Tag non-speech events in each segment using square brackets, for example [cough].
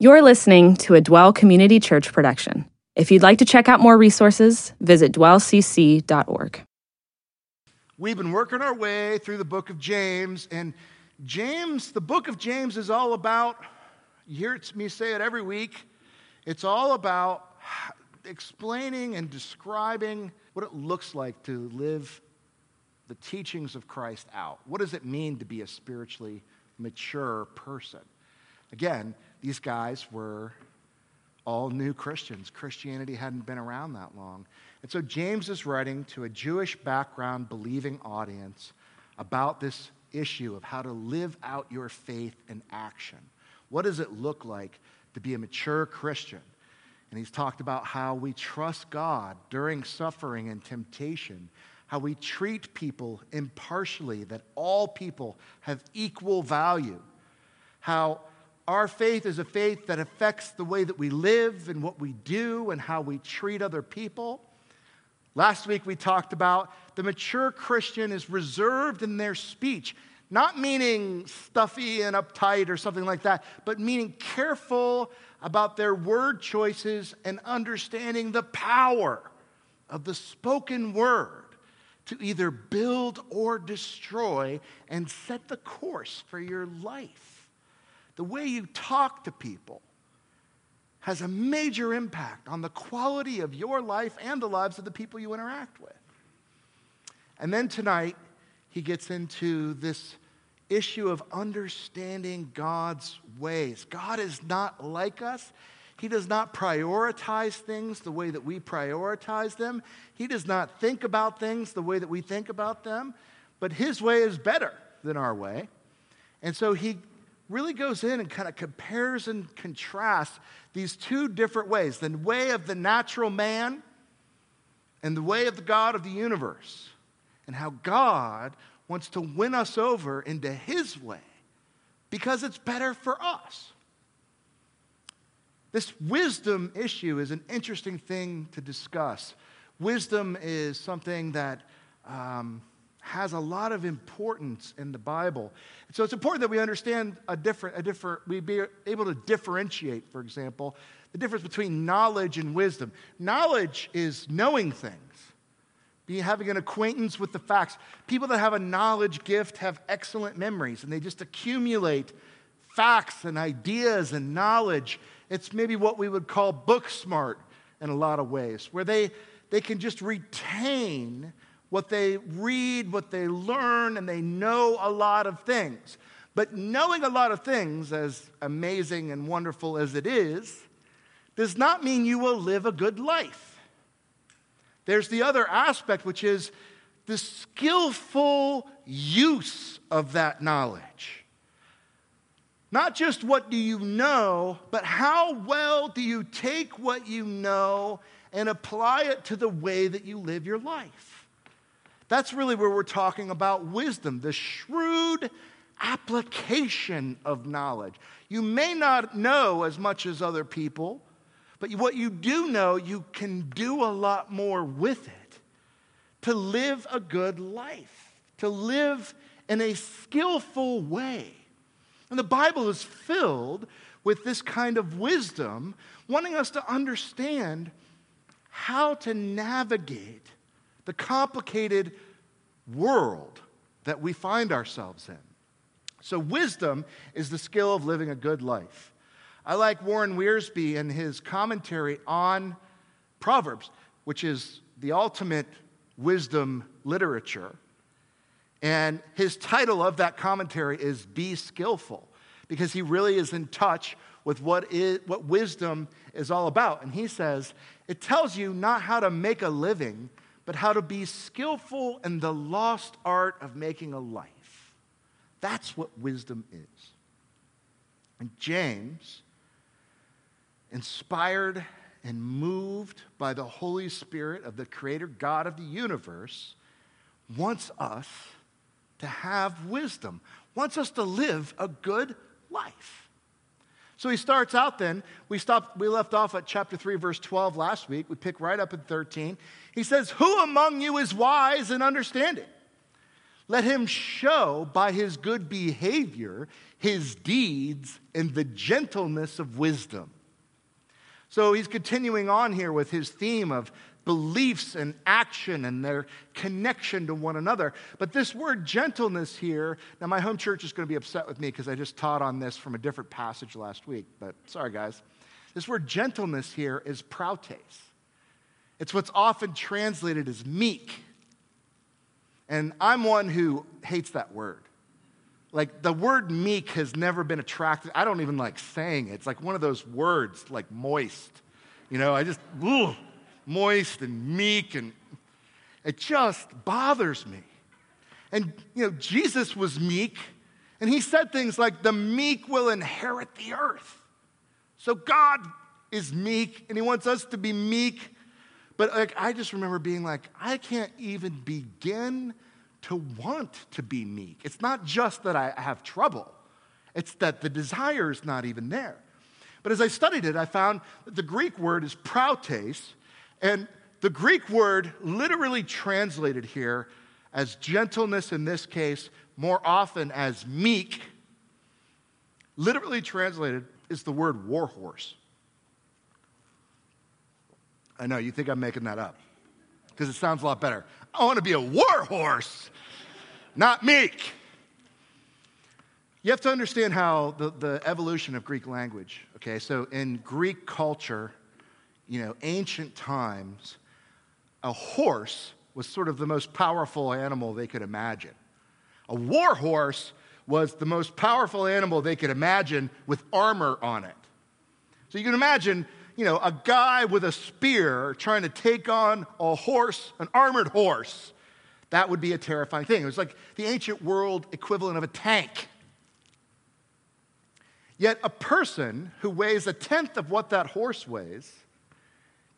You're listening to a Dwell Community Church production. If you'd like to check out more resources, visit dwellcc.org. We've been working our way through the book of James, and James, the book of James is all about, you hear me say it every week, it's all about explaining and describing what it looks like to live the teachings of Christ out. What does it mean to be a spiritually mature person? Again, these guys were all new Christians. Christianity hadn't been around that long. And so James is writing to a Jewish background believing audience about this issue of how to live out your faith in action. What does it look like to be a mature Christian? And he's talked about how we trust God during suffering and temptation, how we treat people impartially, that all people have equal value, how our faith is a faith that affects the way that we live and what we do and how we treat other people. Last week we talked about the mature Christian is reserved in their speech, not meaning stuffy and uptight or something like that, but meaning careful about their word choices and understanding the power of the spoken word to either build or destroy and set the course for your life the way you talk to people has a major impact on the quality of your life and the lives of the people you interact with. And then tonight, he gets into this issue of understanding God's ways. God is not like us. He does not prioritize things the way that we prioritize them. He does not think about things the way that we think about them. But his way is better than our way. And so he really goes in and kind of compares and contrasts these two different ways the way of the natural man and the way of the God of the universe, and how God wants to win us over into his way because it's better for us. This wisdom issue is an interesting thing to discuss. Wisdom is something that um, has a lot of importance in the Bible. So it's important that we understand a different, a different, we be able to differentiate, for example, the difference between knowledge and wisdom. Knowledge is knowing things, be having an acquaintance with the facts. People that have a knowledge gift have excellent memories, and they just accumulate facts and ideas and knowledge. It's maybe what we would call book smart in a lot of ways, where they, they can just retain what they read, what they learn, and they know a lot of things. But knowing a lot of things, as amazing and wonderful as it is, does not mean you will live a good life. There's the other aspect, which is the skillful use of that knowledge. Not just what do you know, but how well do you take what you know and apply it to the way that you live your life? That's really where we're talking about wisdom, the shrewd application of knowledge. You may not know as much as other people, but what you do know, you can do a lot more with it to live a good life, to live in a skillful way. And the Bible is filled with this kind of wisdom, wanting us to understand how to navigate the complicated world that we find ourselves in. So, wisdom is the skill of living a good life. I like Warren Wiersbe in his commentary on Proverbs, which is the ultimate wisdom literature. And his title of that commentary is Be Skillful, because he really is in touch with what, is, what wisdom is all about. And he says, it tells you not how to make a living, but how to be skillful in the lost art of making a life. That's what wisdom is. And James, inspired and moved by the Holy Spirit of the Creator God of the universe, wants us to have wisdom, wants us to live a good life. So he starts out then, we stopped, we left off at chapter 3, verse 12 last week. We pick right up at 13. He says, Who among you is wise and understanding? Let him show by his good behavior his deeds and the gentleness of wisdom. So he's continuing on here with his theme of beliefs and action and their connection to one another. But this word gentleness here, now my home church is going to be upset with me because I just taught on this from a different passage last week, but sorry guys. This word gentleness here is prautes. It's what's often translated as meek. And I'm one who hates that word. Like the word meek has never been attractive. I don't even like saying it. It's like one of those words, like moist. You know, I just, ugh, moist and meek, and it just bothers me. And, you know, Jesus was meek, and he said things like, the meek will inherit the earth. So God is meek, and he wants us to be meek. But like, I just remember being like, I can't even begin to want to be meek. It's not just that I have trouble, it's that the desire is not even there. But as I studied it, I found that the Greek word is prautes, and the Greek word literally translated here as gentleness in this case, more often as meek, literally translated is the word warhorse. I know, you think I'm making that up because it sounds a lot better. I want to be a warhorse, not meek. You have to understand how the, the evolution of Greek language, okay? So in Greek culture, you know, ancient times, a horse was sort of the most powerful animal they could imagine. A war horse was the most powerful animal they could imagine with armor on it. So you can imagine, you know, a guy with a spear trying to take on a horse, an armored horse. That would be a terrifying thing. It was like the ancient world equivalent of a tank. Yet a person who weighs a tenth of what that horse weighs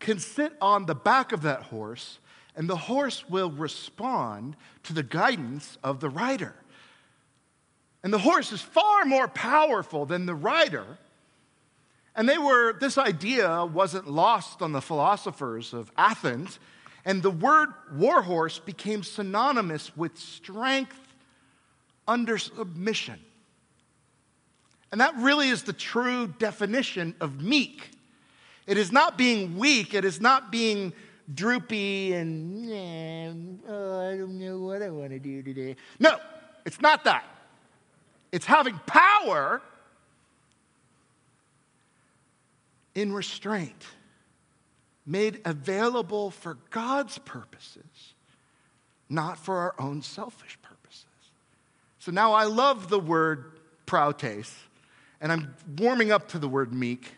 can sit on the back of that horse, and the horse will respond to the guidance of the rider. And the horse is far more powerful than the rider. And they were, this idea wasn't lost on the philosophers of Athens. And the word warhorse became synonymous with strength under submission. And that really is the true definition of meek. It is not being weak, it is not being droopy and, oh, I don't know what I want to do today. No, it's not that. It's having power in restraint, made available for God's purposes, not for our own selfish purposes. So now I love the word prautes, and I'm warming up to the word meek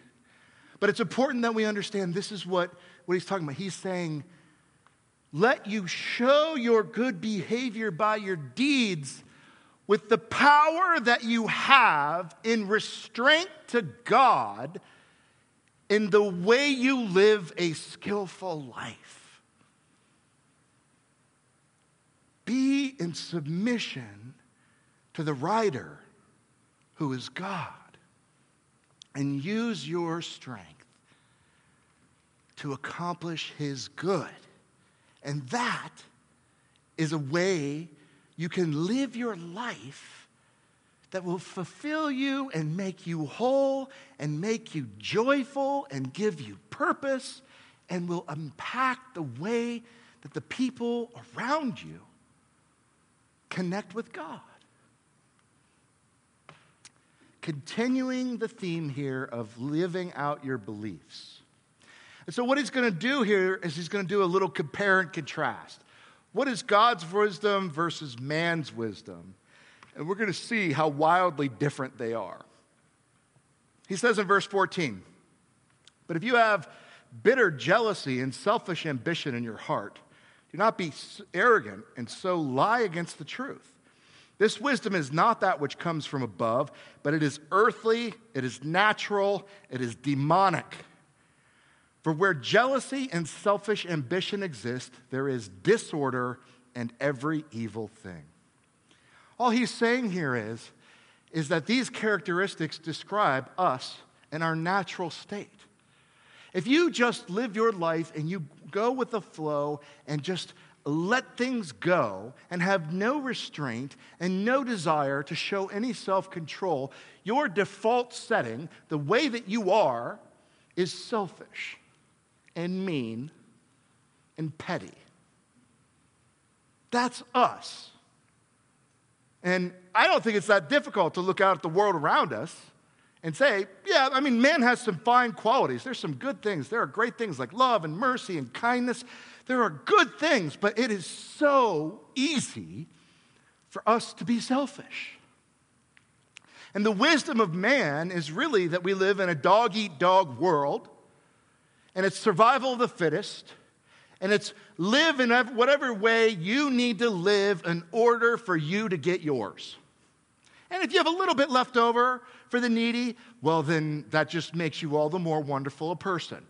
but it's important that we understand this is what, what he's talking about. He's saying, let you show your good behavior by your deeds with the power that you have in restraint to God in the way you live a skillful life. Be in submission to the rider who is God and use your strength to accomplish his good. And that is a way you can live your life that will fulfill you and make you whole and make you joyful and give you purpose and will impact the way that the people around you connect with God continuing the theme here of living out your beliefs. And so, what he's going to do here is he's going to do a little compare and contrast. What is God's wisdom versus man's wisdom? And we're going to see how wildly different they are. He says in verse 14, But if you have bitter jealousy and selfish ambition in your heart, do not be arrogant and so lie against the truth. This wisdom is not that which comes from above, but it is earthly, it is natural, it is demonic. For where jealousy and selfish ambition exist, there is disorder and every evil thing. All he's saying here is, is that these characteristics describe us in our natural state. If you just live your life and you go with the flow and just let things go and have no restraint and no desire to show any self control, your default setting, the way that you are, is selfish and mean and petty. That's us. And I don't think it's that difficult to look out at the world around us and say, yeah, I mean, man has some fine qualities. There's some good things. There are great things like love and mercy and kindness. There are good things, but it is so easy for us to be selfish. And the wisdom of man is really that we live in a dog eat dog world, and it's survival of the fittest, and it's live in whatever way you need to live in order for you to get yours. And if you have a little bit left over for the needy, well, then that just makes you all the more wonderful a person.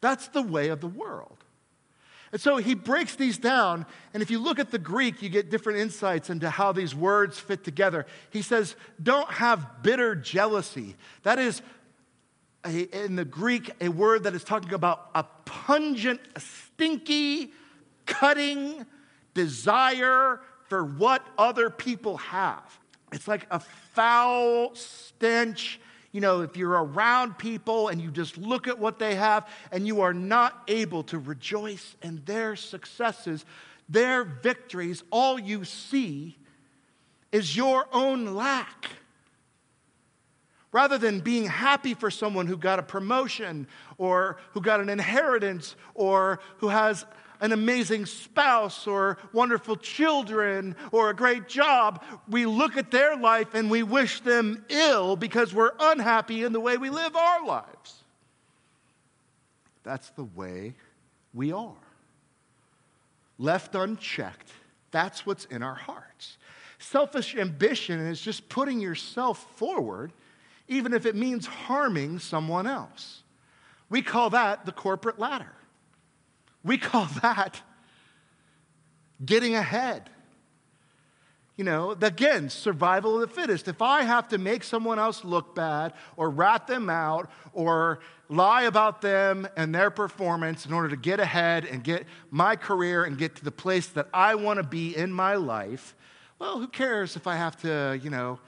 That's the way of the world. And so he breaks these down, and if you look at the Greek, you get different insights into how these words fit together. He says, Don't have bitter jealousy. That is, a, in the Greek, a word that is talking about a pungent, stinky, cutting desire for what other people have. It's like a foul stench. You know, if you're around people and you just look at what they have and you are not able to rejoice in their successes, their victories, all you see is your own lack. Rather than being happy for someone who got a promotion or who got an inheritance or who has an amazing spouse or wonderful children or a great job, we look at their life and we wish them ill because we're unhappy in the way we live our lives. That's the way we are. Left unchecked, that's what's in our hearts. Selfish ambition is just putting yourself forward, even if it means harming someone else. We call that the corporate ladder. We call [laughs] that getting ahead. You know, again, survival of the fittest. If I have to make someone else look bad or rat them out or lie about them and their performance in order to get ahead and get my career and get to the place that I want to be in my life, well, who cares if I have to, you know,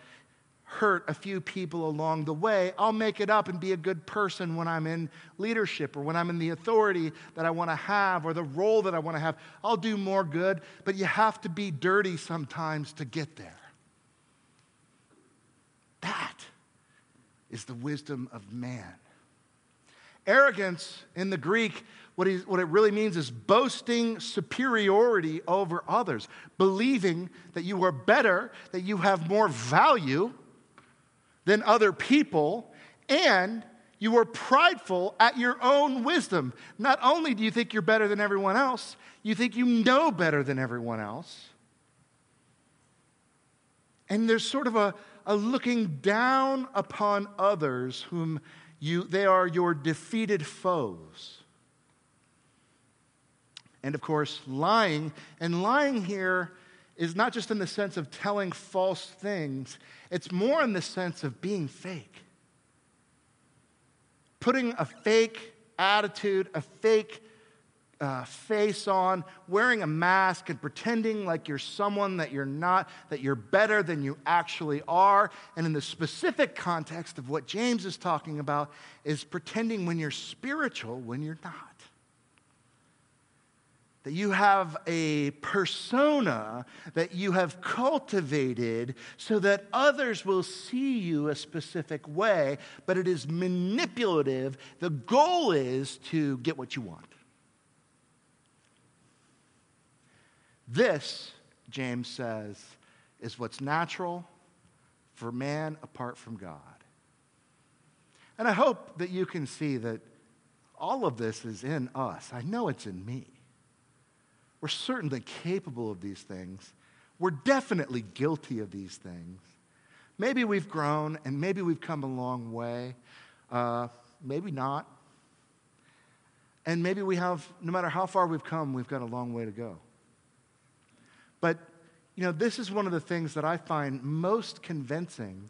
hurt a few people along the way, I'll make it up and be a good person when I'm in leadership or when I'm in the authority that I want to have or the role that I want to have. I'll do more good, but you have to be dirty sometimes to get there. That is the wisdom of man. Arrogance in the Greek, what, what, it really means is boasting superiority over others, believing that you are better, that you have more value than other people, and you are prideful at your own wisdom. Not only do you think you're better than everyone else, you think you know better than everyone else. And there's sort of a, a looking down upon others whom you, they are your defeated foes. And of course, lying, and lying here is not just in the sense of telling false things, it's more in the sense of being fake. Putting a fake attitude, a fake uh, face on, wearing a mask, and pretending like you're someone that you're not, that you're better than you actually are. And in the specific context of what James is talking about, is pretending when you're spiritual when you're not that you have a persona that you have cultivated so that others will see you a specific way, but it is manipulative. The goal is to get what you want. This, James says, is what's natural for man apart from God. And I hope that you can see that all of this is in us. I know it's in me. We're certainly capable of these things. We're definitely guilty of these things. Maybe we've grown and maybe we've come a long way. Uh, maybe not. And maybe we have, no matter how far we've come, we've got a long way to go. But, you know, this is one of the things that I find most convincing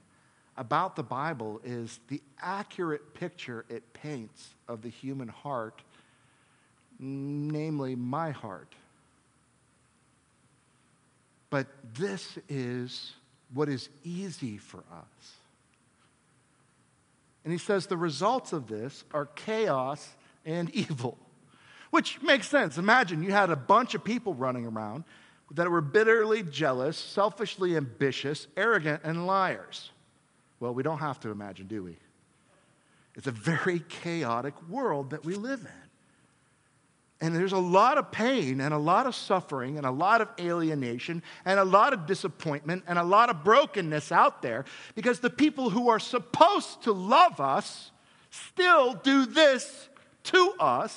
about the Bible is the accurate picture it paints of the human heart namely my heart. But this is what is easy for us. And he says the results of this are chaos and [laughs] evil, which makes sense. Imagine you had a bunch of people running around that were bitterly jealous, selfishly ambitious, arrogant, and liars. Well, we don't have to imagine, do we? It's a very chaotic world that we live in. And there's a lot of pain and a lot of suffering and a lot of alienation and a lot of disappointment and a lot of brokenness out there because the people who are supposed to love us still do this to us.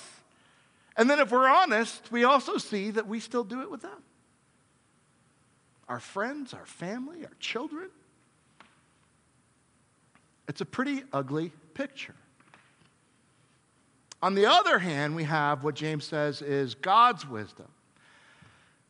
And then, if we're honest, we also see that we still do it with them our friends, our family, our children. It's a pretty ugly picture. On the other hand, we have what James says is God's wisdom.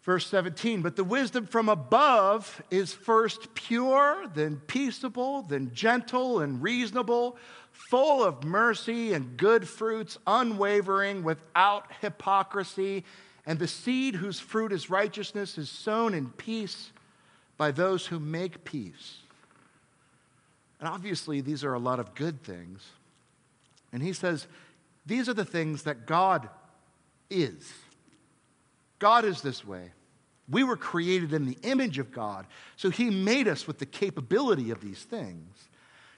Verse 17, but the wisdom from above is first pure, then peaceable, then gentle and reasonable, full of mercy and good fruits, unwavering, without hypocrisy. And the seed whose fruit is righteousness is sown in peace by those who make peace. And obviously, these are a lot of good things. And he says, these are the things that God is. God is this way. We were created in the image of God, so He made us with the capability of these things.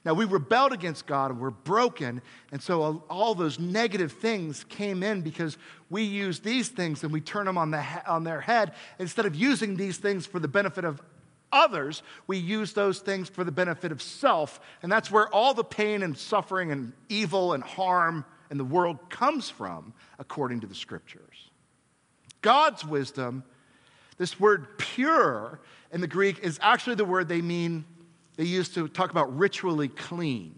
Now, we rebelled against God and we're broken, and so all those negative things came in because we use these things and we turn them on, the, on their head. Instead of using these things for the benefit of others, we use those things for the benefit of self, and that's where all the pain and suffering and evil and harm and the world comes from, according to the scriptures. God's wisdom, this word pure in the Greek is actually the word they mean, they use to talk about ritually clean.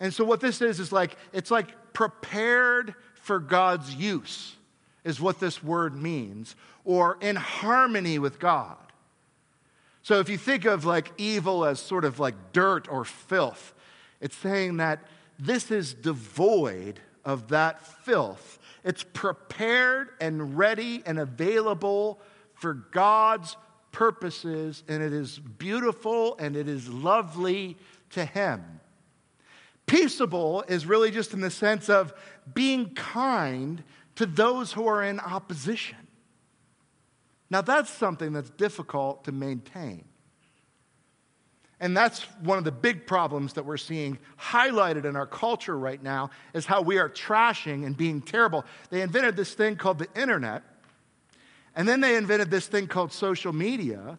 And so what this is, is like, it's like prepared for God's use, is what this word means, or in harmony with God. So if you think of like evil as sort of like dirt or filth, it's saying that this is devoid of that filth. It's prepared and ready and available for God's purposes, and it is beautiful and it is lovely to Him. Peaceable is really just in the sense of being kind to those who are in opposition. Now, that's something that's difficult to maintain. And that's one of the big problems that we're seeing highlighted in our culture right now is how we are trashing and being terrible. They invented this thing called the internet, and then they invented this thing called social media.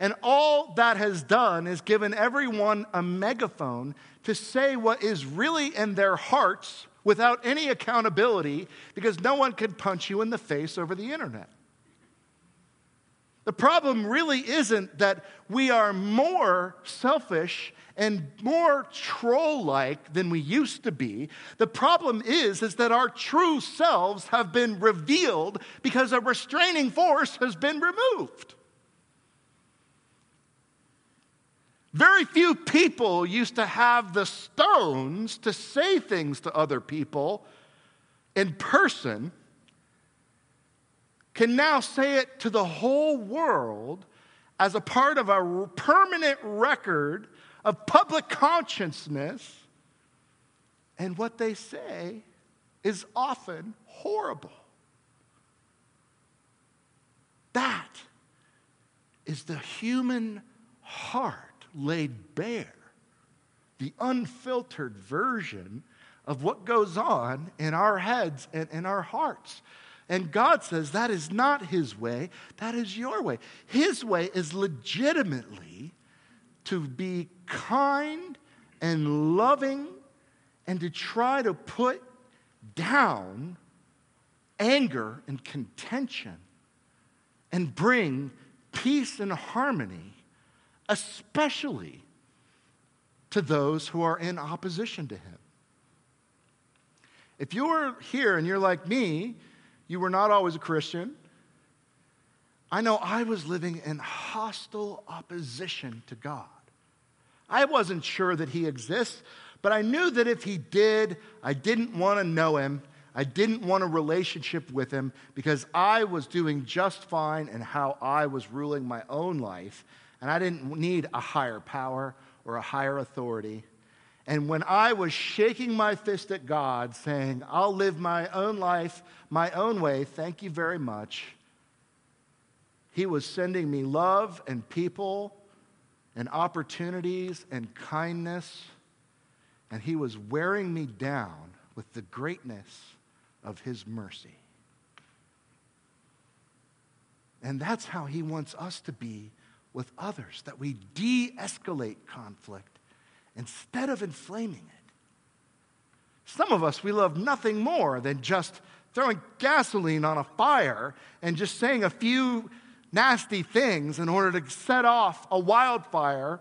And all that has done is given everyone a megaphone to say what is really in their hearts without any accountability because no one can punch you in the face over the internet. The problem really isn't that we are more selfish and more troll like than we used to be. The problem is, is that our true selves have been revealed because a restraining force has been removed. Very few people used to have the stones to say things to other people in person can now say it to the whole world as a part of a permanent record of public consciousness. And what they say is often horrible. That is the human heart laid bare, the unfiltered version of what goes on in our heads and in our hearts. And God says that is not His way, that is your way. His way is legitimately to be kind and loving and to try to put down anger and contention and bring peace and harmony, especially to those who are in opposition to Him. If you're here and you're like me, you were not always a Christian. I know I was living in hostile opposition to God. I wasn't sure that He exists, but I knew that if He did, I didn't want to know Him. I didn't want a relationship with him because I was doing just fine in how I was ruling my own life, and I didn't need a higher power or a higher authority. And when I was shaking my fist at God, saying, I'll live my own life my own way, thank you very much, He was sending me love and people and opportunities and kindness, and He was wearing me down with the greatness of His mercy. And that's how He wants us to be with others, that we de escalate conflict instead of inflaming it. Some of us, we love nothing more than just throwing gasoline on a fire and just saying a few nasty things in order to set off a wildfire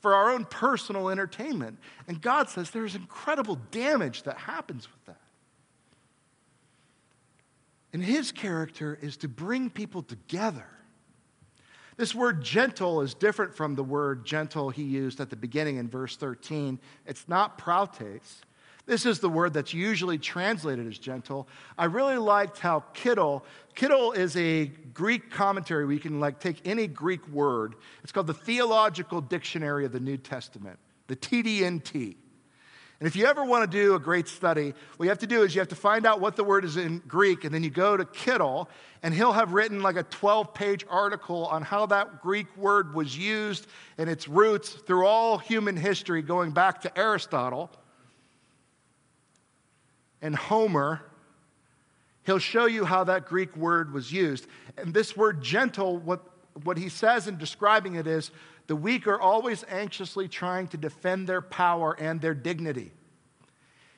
for our own personal entertainment. And God says there's incredible damage that happens with that. And His character is to bring people together this word gentle is different from the word gentle he used at the beginning in verse 13. It's not prautes. This is the word that's usually translated as gentle. I really liked how Kittel, Kittel is a Greek commentary where you can like take any Greek word. It's called the Theological Dictionary of the New Testament, the TDNT. And if you ever want to do a great study, what you have to do is you have to find out what the word is in Greek, and then you go to Kittel, and he'll have written like a 12 page article on how that Greek word was used and its roots through all human history, going back to Aristotle and Homer. He'll show you how that Greek word was used. And this word gentle, what, what he says in describing it is the weak are always anxiously trying to defend their power and their dignity.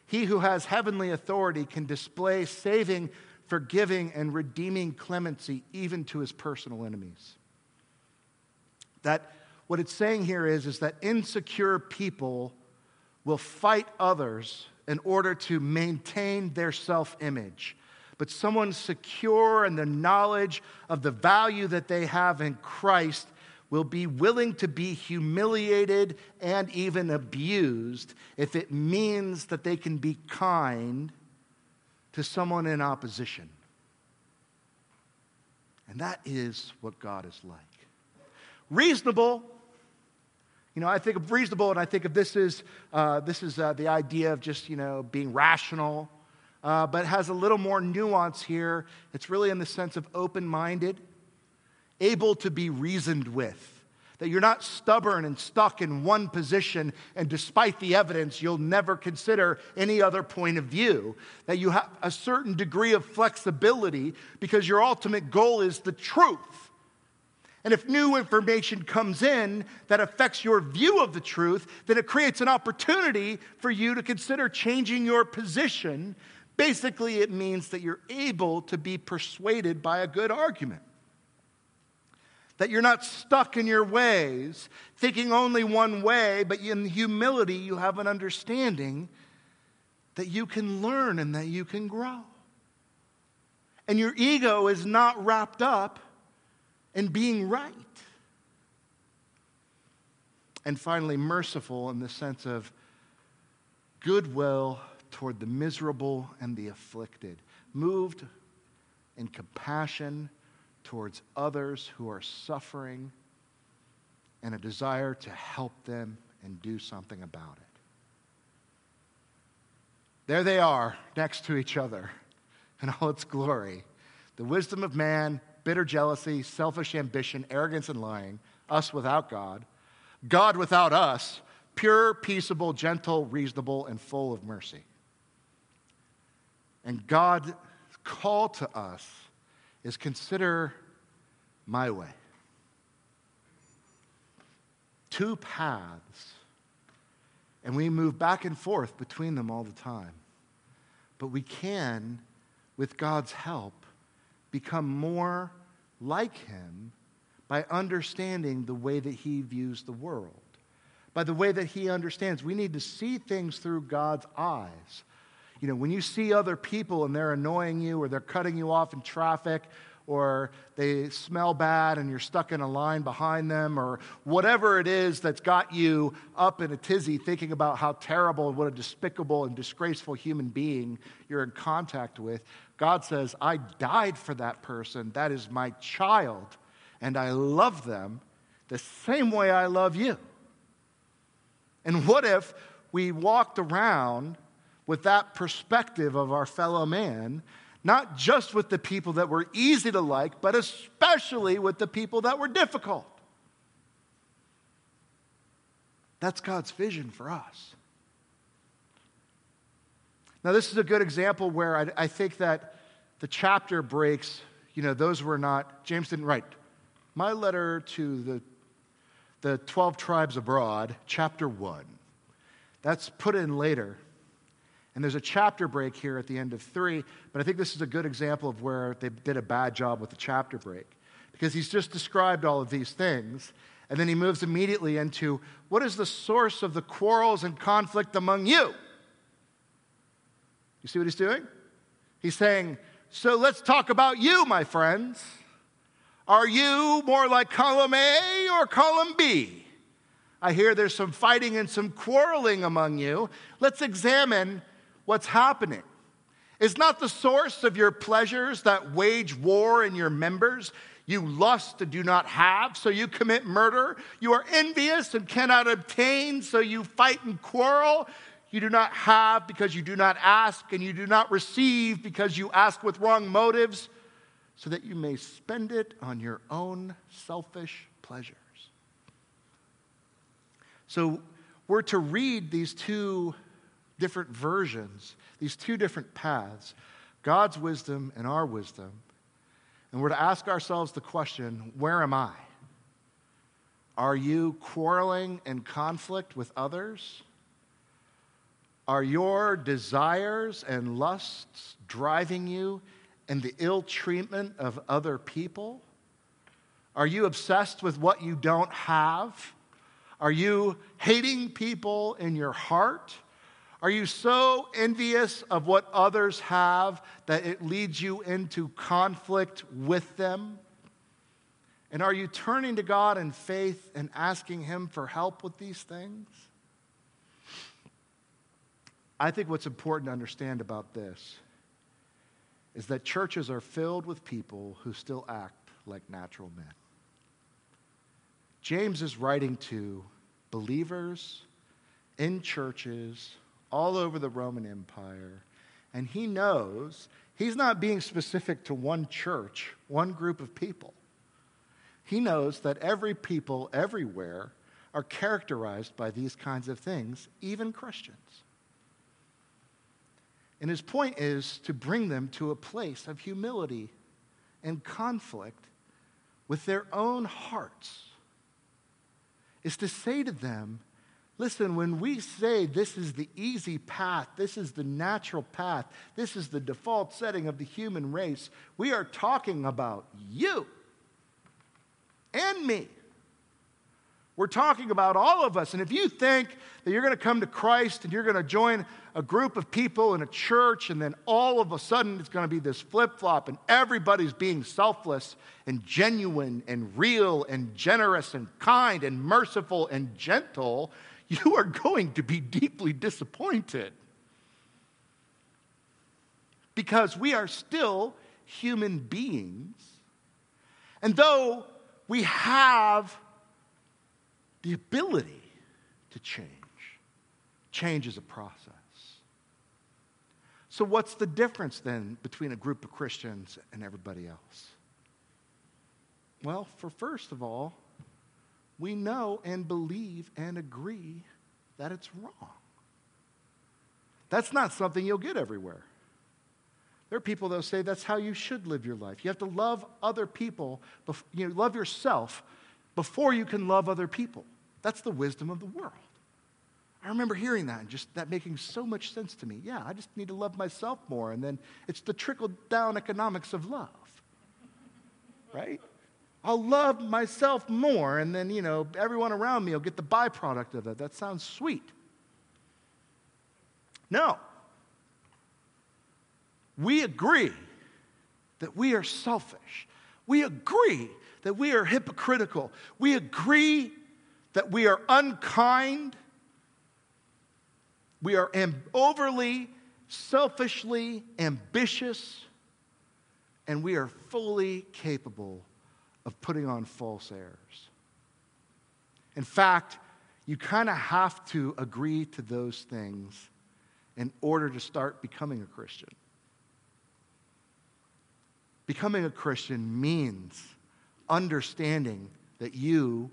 He who has heavenly authority can display saving, forgiving, and redeeming clemency even to his personal enemies. That what it's saying here is, is that insecure people will fight others in order to maintain their self image. But someone secure in the knowledge of the value that they have in Christ will be willing to be humiliated and even abused if it means that they can be kind to someone in opposition. And that is what God is like. Reasonable. You know, I think of reasonable and I think of this is, uh, this is uh, the idea of just, you know, being rational, uh, but has a little more nuance here. It's really in the sense of open minded able to be reasoned with. That you're not stubborn and stuck in one position, and despite the evidence, you'll never consider any other point of view. That you have a certain degree of flexibility because your ultimate goal is the truth. And if new information comes in that affects your view of the truth, then it creates an opportunity for you to consider changing your position. Basically, it means that you're able to be persuaded by a good argument that you're not stuck in your ways, thinking only one way, but in humility, you have an understanding that you can learn and that you can grow. And your ego is not wrapped up in being right. And finally, merciful in the sense of goodwill toward the miserable and the afflicted, moved in compassion towards others who are suffering and a desire to help them and do something about it. There they are, next to each other in all its glory. The wisdom of man, bitter jealousy, selfish ambition, arrogance, and lying, us without God, God without us, pure, peaceable, gentle, reasonable, and full of mercy. And God's call to us is consider my way. Two paths, and we move back and forth between them all the time. But we can, with God's help, become more like Him by understanding the way that He views the world, by the way that He understands. We need to see things through God's eyes. You know, when you see other people and they're annoying you or they're cutting you off in traffic or they smell bad and you're stuck in a line behind them, or whatever it is that's got you up in a tizzy thinking about how terrible and what a despicable and disgraceful human being you're in contact with, God says, I died for that person. That is my child, and I love them the same way I love you. And what if we walked around with that perspective of our fellow man not just with the people that were easy to like, but especially with the people that were difficult. That's God's vision for us. Now, this is a good example where I, I think that the chapter breaks, you know, those were not, James didn't write. My letter to the, the 12 tribes abroad, chapter 1. That's put in later. And there's a chapter break here at the end of three, but I think this is a good example of where they did a bad job with the chapter break. Because he's just described all of these things, and then he moves immediately into what is the source of the quarrels and conflict among you? You see what he's doing? He's saying, So let's talk about you, my friends. Are you more like column A or column B? I hear there's some fighting and some quarreling among you. Let's examine what's happening. Is not the source of your pleasures that wage war in your members? You lust and do not have, so you commit murder. You are envious and cannot obtain, so you fight and quarrel. You do not have because you do not ask, and you do not receive because you ask with wrong motives, so that you may spend it on your own selfish pleasures. So we're to read these two different versions, these two different paths God's wisdom and our wisdom. And we're to ask ourselves the question where am I? Are you quarreling and conflict with others? Are your desires and lusts driving you in the ill treatment of other people? Are you obsessed with what you don't have? Are you hating people in your heart? Are you so envious of what others have that it leads you into conflict with them? And are you turning to God in faith and asking Him for help with these things? I think what's important to understand about this is that churches are filled with people who still act like natural men. James is writing to believers in churches all over the Roman Empire. And he knows he's not being specific to one church, one group of people. He knows that every people everywhere are characterized by these kinds of things, even Christians. And his point is to bring them to a place of humility and conflict with their own hearts, is to say to them, Listen, when we say this is the easy path, this is the natural path, this is the default setting of the human race, we are talking about you and me. We're talking about all of us. And if you think that you're going to come to Christ and you're going to join a group of people in a church, and then all of a sudden it's going to be this flip flop, and everybody's being selfless and genuine and real and generous and kind and merciful and gentle, you are going to be deeply disappointed. Because we are still human beings. And though we have the ability to change, change is a process. So, what's the difference then between a group of Christians and everybody else? Well, for first of all, we know and believe and agree that it's wrong. That's not something you'll get everywhere. There are people that say that's how you should live your life. You have to love other people, you know, love yourself before you can love other people. That's the wisdom of the world. I remember hearing that and just that making so much sense to me. Yeah, I just need to love myself more. And then it's the trickle down economics of love, right? I'll love myself more, and then, you know, everyone around me will get the byproduct of that. That sounds sweet. No. We agree that we are selfish, We agree that we are hypocritical. We agree that we are unkind. We are overly, selfishly ambitious. And we are fully capable of putting on false airs. In fact, you kind of have to agree to those things in order to start becoming a Christian. Becoming a Christian means understanding that you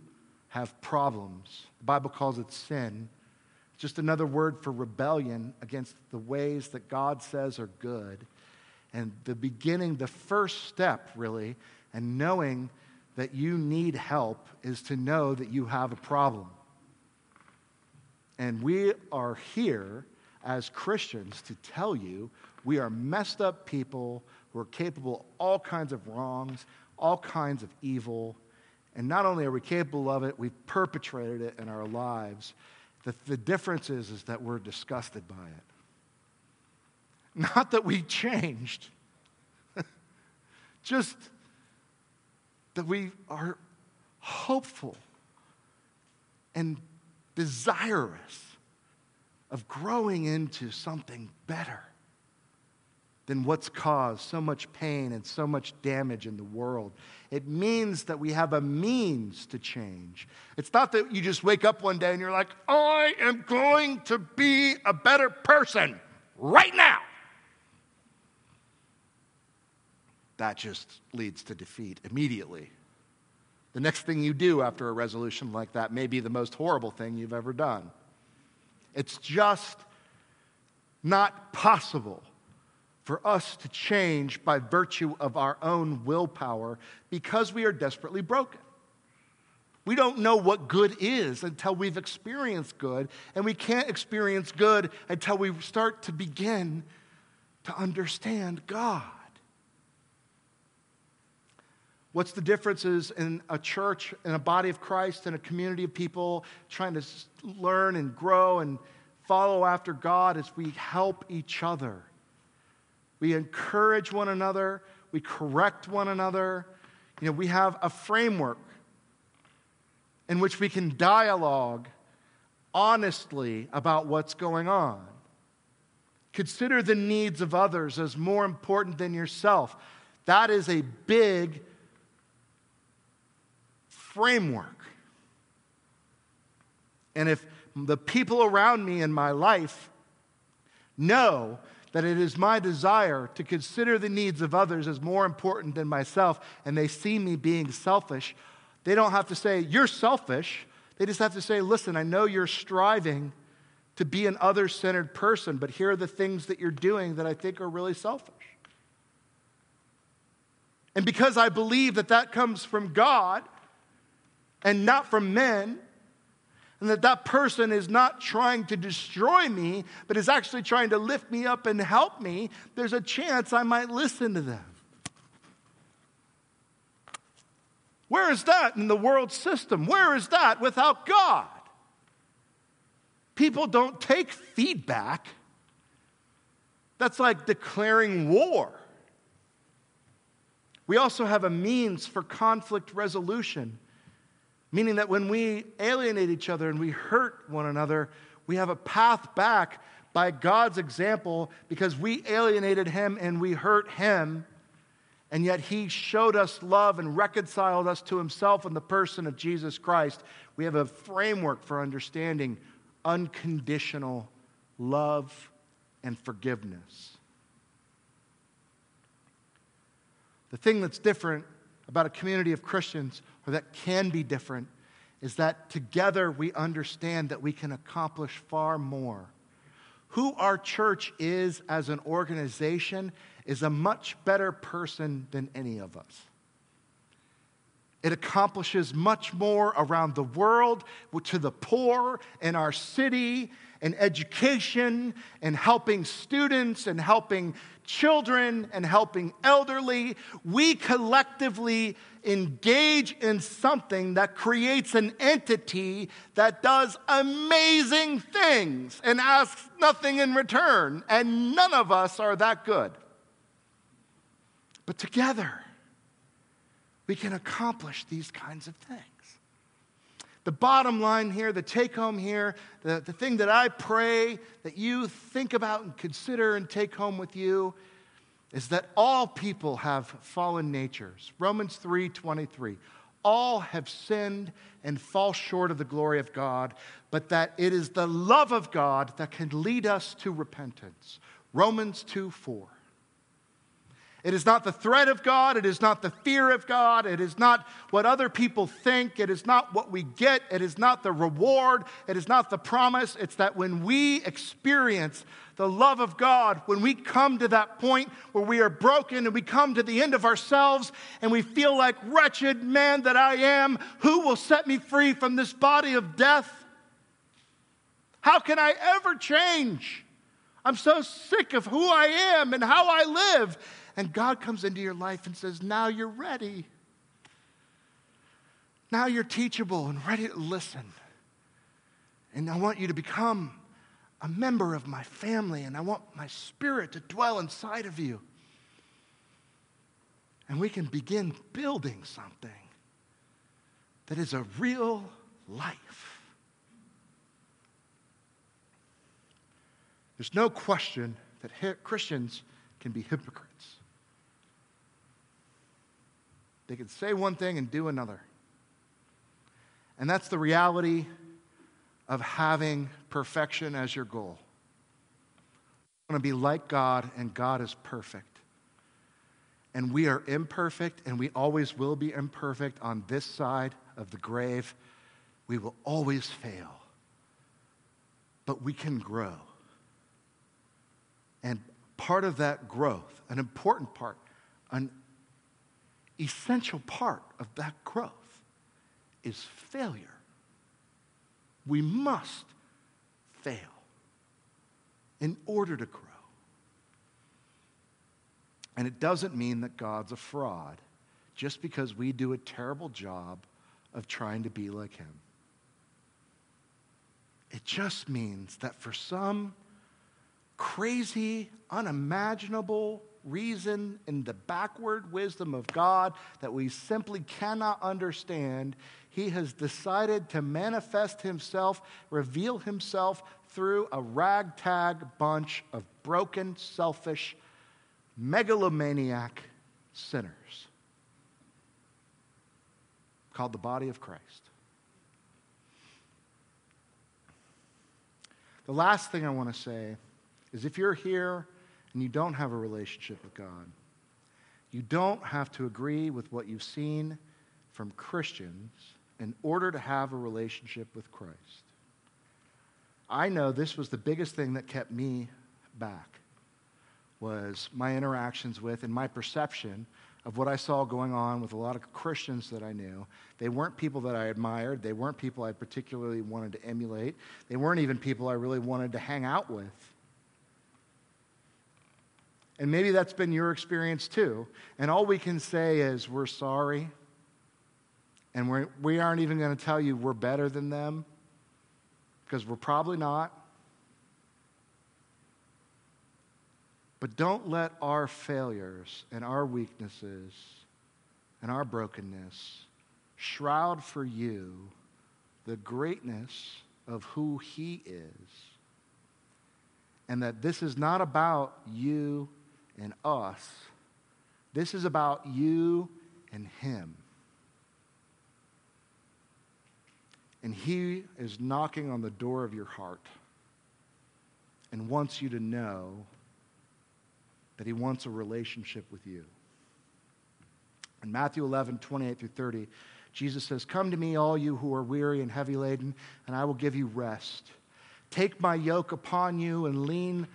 have problems. The Bible calls it sin. It's just another word for rebellion against the ways that God says are good. And the beginning, the first step, really, and knowing that you need help is to know that you have a problem. And we are here as Christians to tell you we are messed up people who are capable of all kinds of wrongs, all kinds of evil. And not only are we capable of it, we've perpetrated it in our lives. The, the difference is, is that we're disgusted by it. Not that we changed, [laughs] just that we are hopeful and desirous of growing into something better than what's caused so much pain and so much damage in the world. It means that we have a means to change. It's not that you just wake up one day and you're like, I am going to be a better person right now. That just leads to defeat immediately. The next thing you do after a resolution like that may be the most horrible thing you've ever done. It's just not possible for us to change by virtue of our own willpower because we are desperately broken. We don't know what good is until we've experienced good, and we can't experience good until we start to begin to understand God. What's the differences in a church, in a body of Christ, in a community of people trying to learn and grow and follow after God as we help each other? We encourage one another, we correct one another. You know, we have a framework in which we can dialogue honestly about what's going on. Consider the needs of others as more important than yourself. That is a big framework. And if the people around me in my life know that it is my desire to consider the needs of others as more important than myself, and they see me being selfish, they don't have to say, You're selfish. They just have to say, Listen, I know you're striving to be an other centered person, but here are the things that you're doing that I think are really selfish. And because I believe that that comes from God, and not from men. And that that person is not trying to destroy me, but is actually trying to lift me up and help me, there's a chance I might listen to them. Where is that in the world system? Where is that without God? People don't take feedback. That's like declaring war. We also have a means for conflict resolution. Meaning that when we alienate each other and we hurt one another, we have a path back by God's example because we alienated him and we hurt him. And yet he showed us love and reconciled us to himself in the person of Jesus Christ. We have a framework for understanding unconditional love and forgiveness. The thing that's different about a community of Christians, or that can be different, is that together we understand that we can accomplish far more. Who our church is as an organization is a much better person than any of us. It accomplishes much more around the world to the poor in our city and education and helping students and helping children and helping elderly. We collectively engage in something that creates an entity that does amazing things and asks nothing in return. And none of us are that good. But together, we can accomplish these kinds of things. The bottom line here, the take home here, the, the thing that I pray that you think about and consider and take home with you is that all people have fallen natures. Romans 3 23. All have sinned and fall short of the glory of God, but that it is the love of God that can lead us to repentance. Romans 2 4. It is not the threat of God. It is not the fear of God. It is not what other people think. It is not what we get. It is not the reward. It is not the promise. It's that when we experience the love of God, when we come to that point where we are broken and we come to the end of ourselves and we feel like, wretched man that I am, who will set me free from this body of death? How can I ever change? I'm so sick of who I am and how I live. And God comes into your life and says, Now you're ready. Now you're teachable and ready to listen. And I want you to become a member of my family, and I want my spirit to dwell inside of you. And we can begin building something that is a real life. There's no question that Christians can be hypocrites. They can say one thing and do another. And that's the reality of having perfection as your goal. You want to be like God, and God is perfect. And we are imperfect, and we always will be imperfect on this side of the grave. We will always fail. But we can grow. And part of that growth, an important part, an essential part of that growth is failure. We must fail in order to grow. And it doesn't mean that God's a fraud just because we do a terrible job of trying to be like Him. It just means that for some crazy, unimaginable reason in the backward wisdom of God that we simply cannot understand, He has decided to manifest Himself, reveal Himself through a ragtag bunch of broken, selfish, megalomaniac sinners called the body of Christ. The last thing I want to say is if you're here and you don't have a relationship with God, you don't have to agree with what you've seen from Christians in order to have a relationship with Christ. I know this was the biggest thing that kept me back was my interactions with and my perception of what I saw going on with a lot of Christians that I knew. They weren't people that I admired. They weren't people I particularly wanted to emulate. They weren't even people I really wanted to hang out with. And maybe that's been your experience too. And all we can say is, we're sorry. And we're, we aren't even going to tell you we're better than them because we're probably not. But don't let our failures and our weaknesses and our brokenness shroud for you the greatness of who He is. And that this is not about you and us. This is about you and Him. And He is knocking on the door of your heart and wants you to know that He wants a relationship with you. In Matthew 11, 28 through 30, Jesus says, Come to me, all you who are weary and heavy laden, and I will give you rest. Take my yoke upon you and lean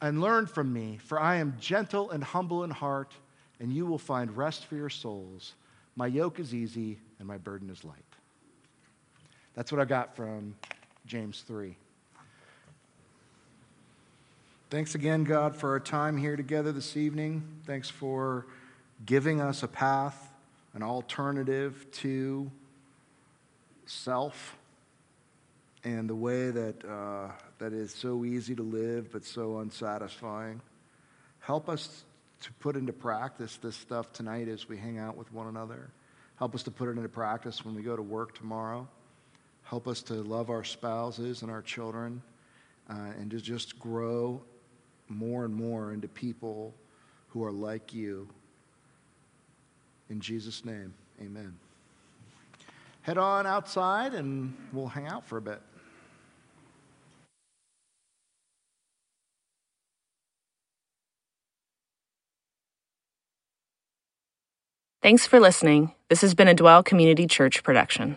and learn from me, for I am gentle and humble in heart, and you will find rest for your souls. My yoke is easy and my burden is light. That's what I got from James 3. Thanks again, God, for our time here together this evening. Thanks for giving us a path, an alternative to self and the way that, uh, that is so easy to live but so unsatisfying. Help us to put into practice this stuff tonight as we hang out with one another. Help us to put it into practice when we go to work tomorrow. Help us to love our spouses and our children uh, and to just grow more and more into people who are like you. In Jesus' name, amen. Head on outside and we'll hang out for a bit. Thanks for listening. This has been a Dwell Community Church production.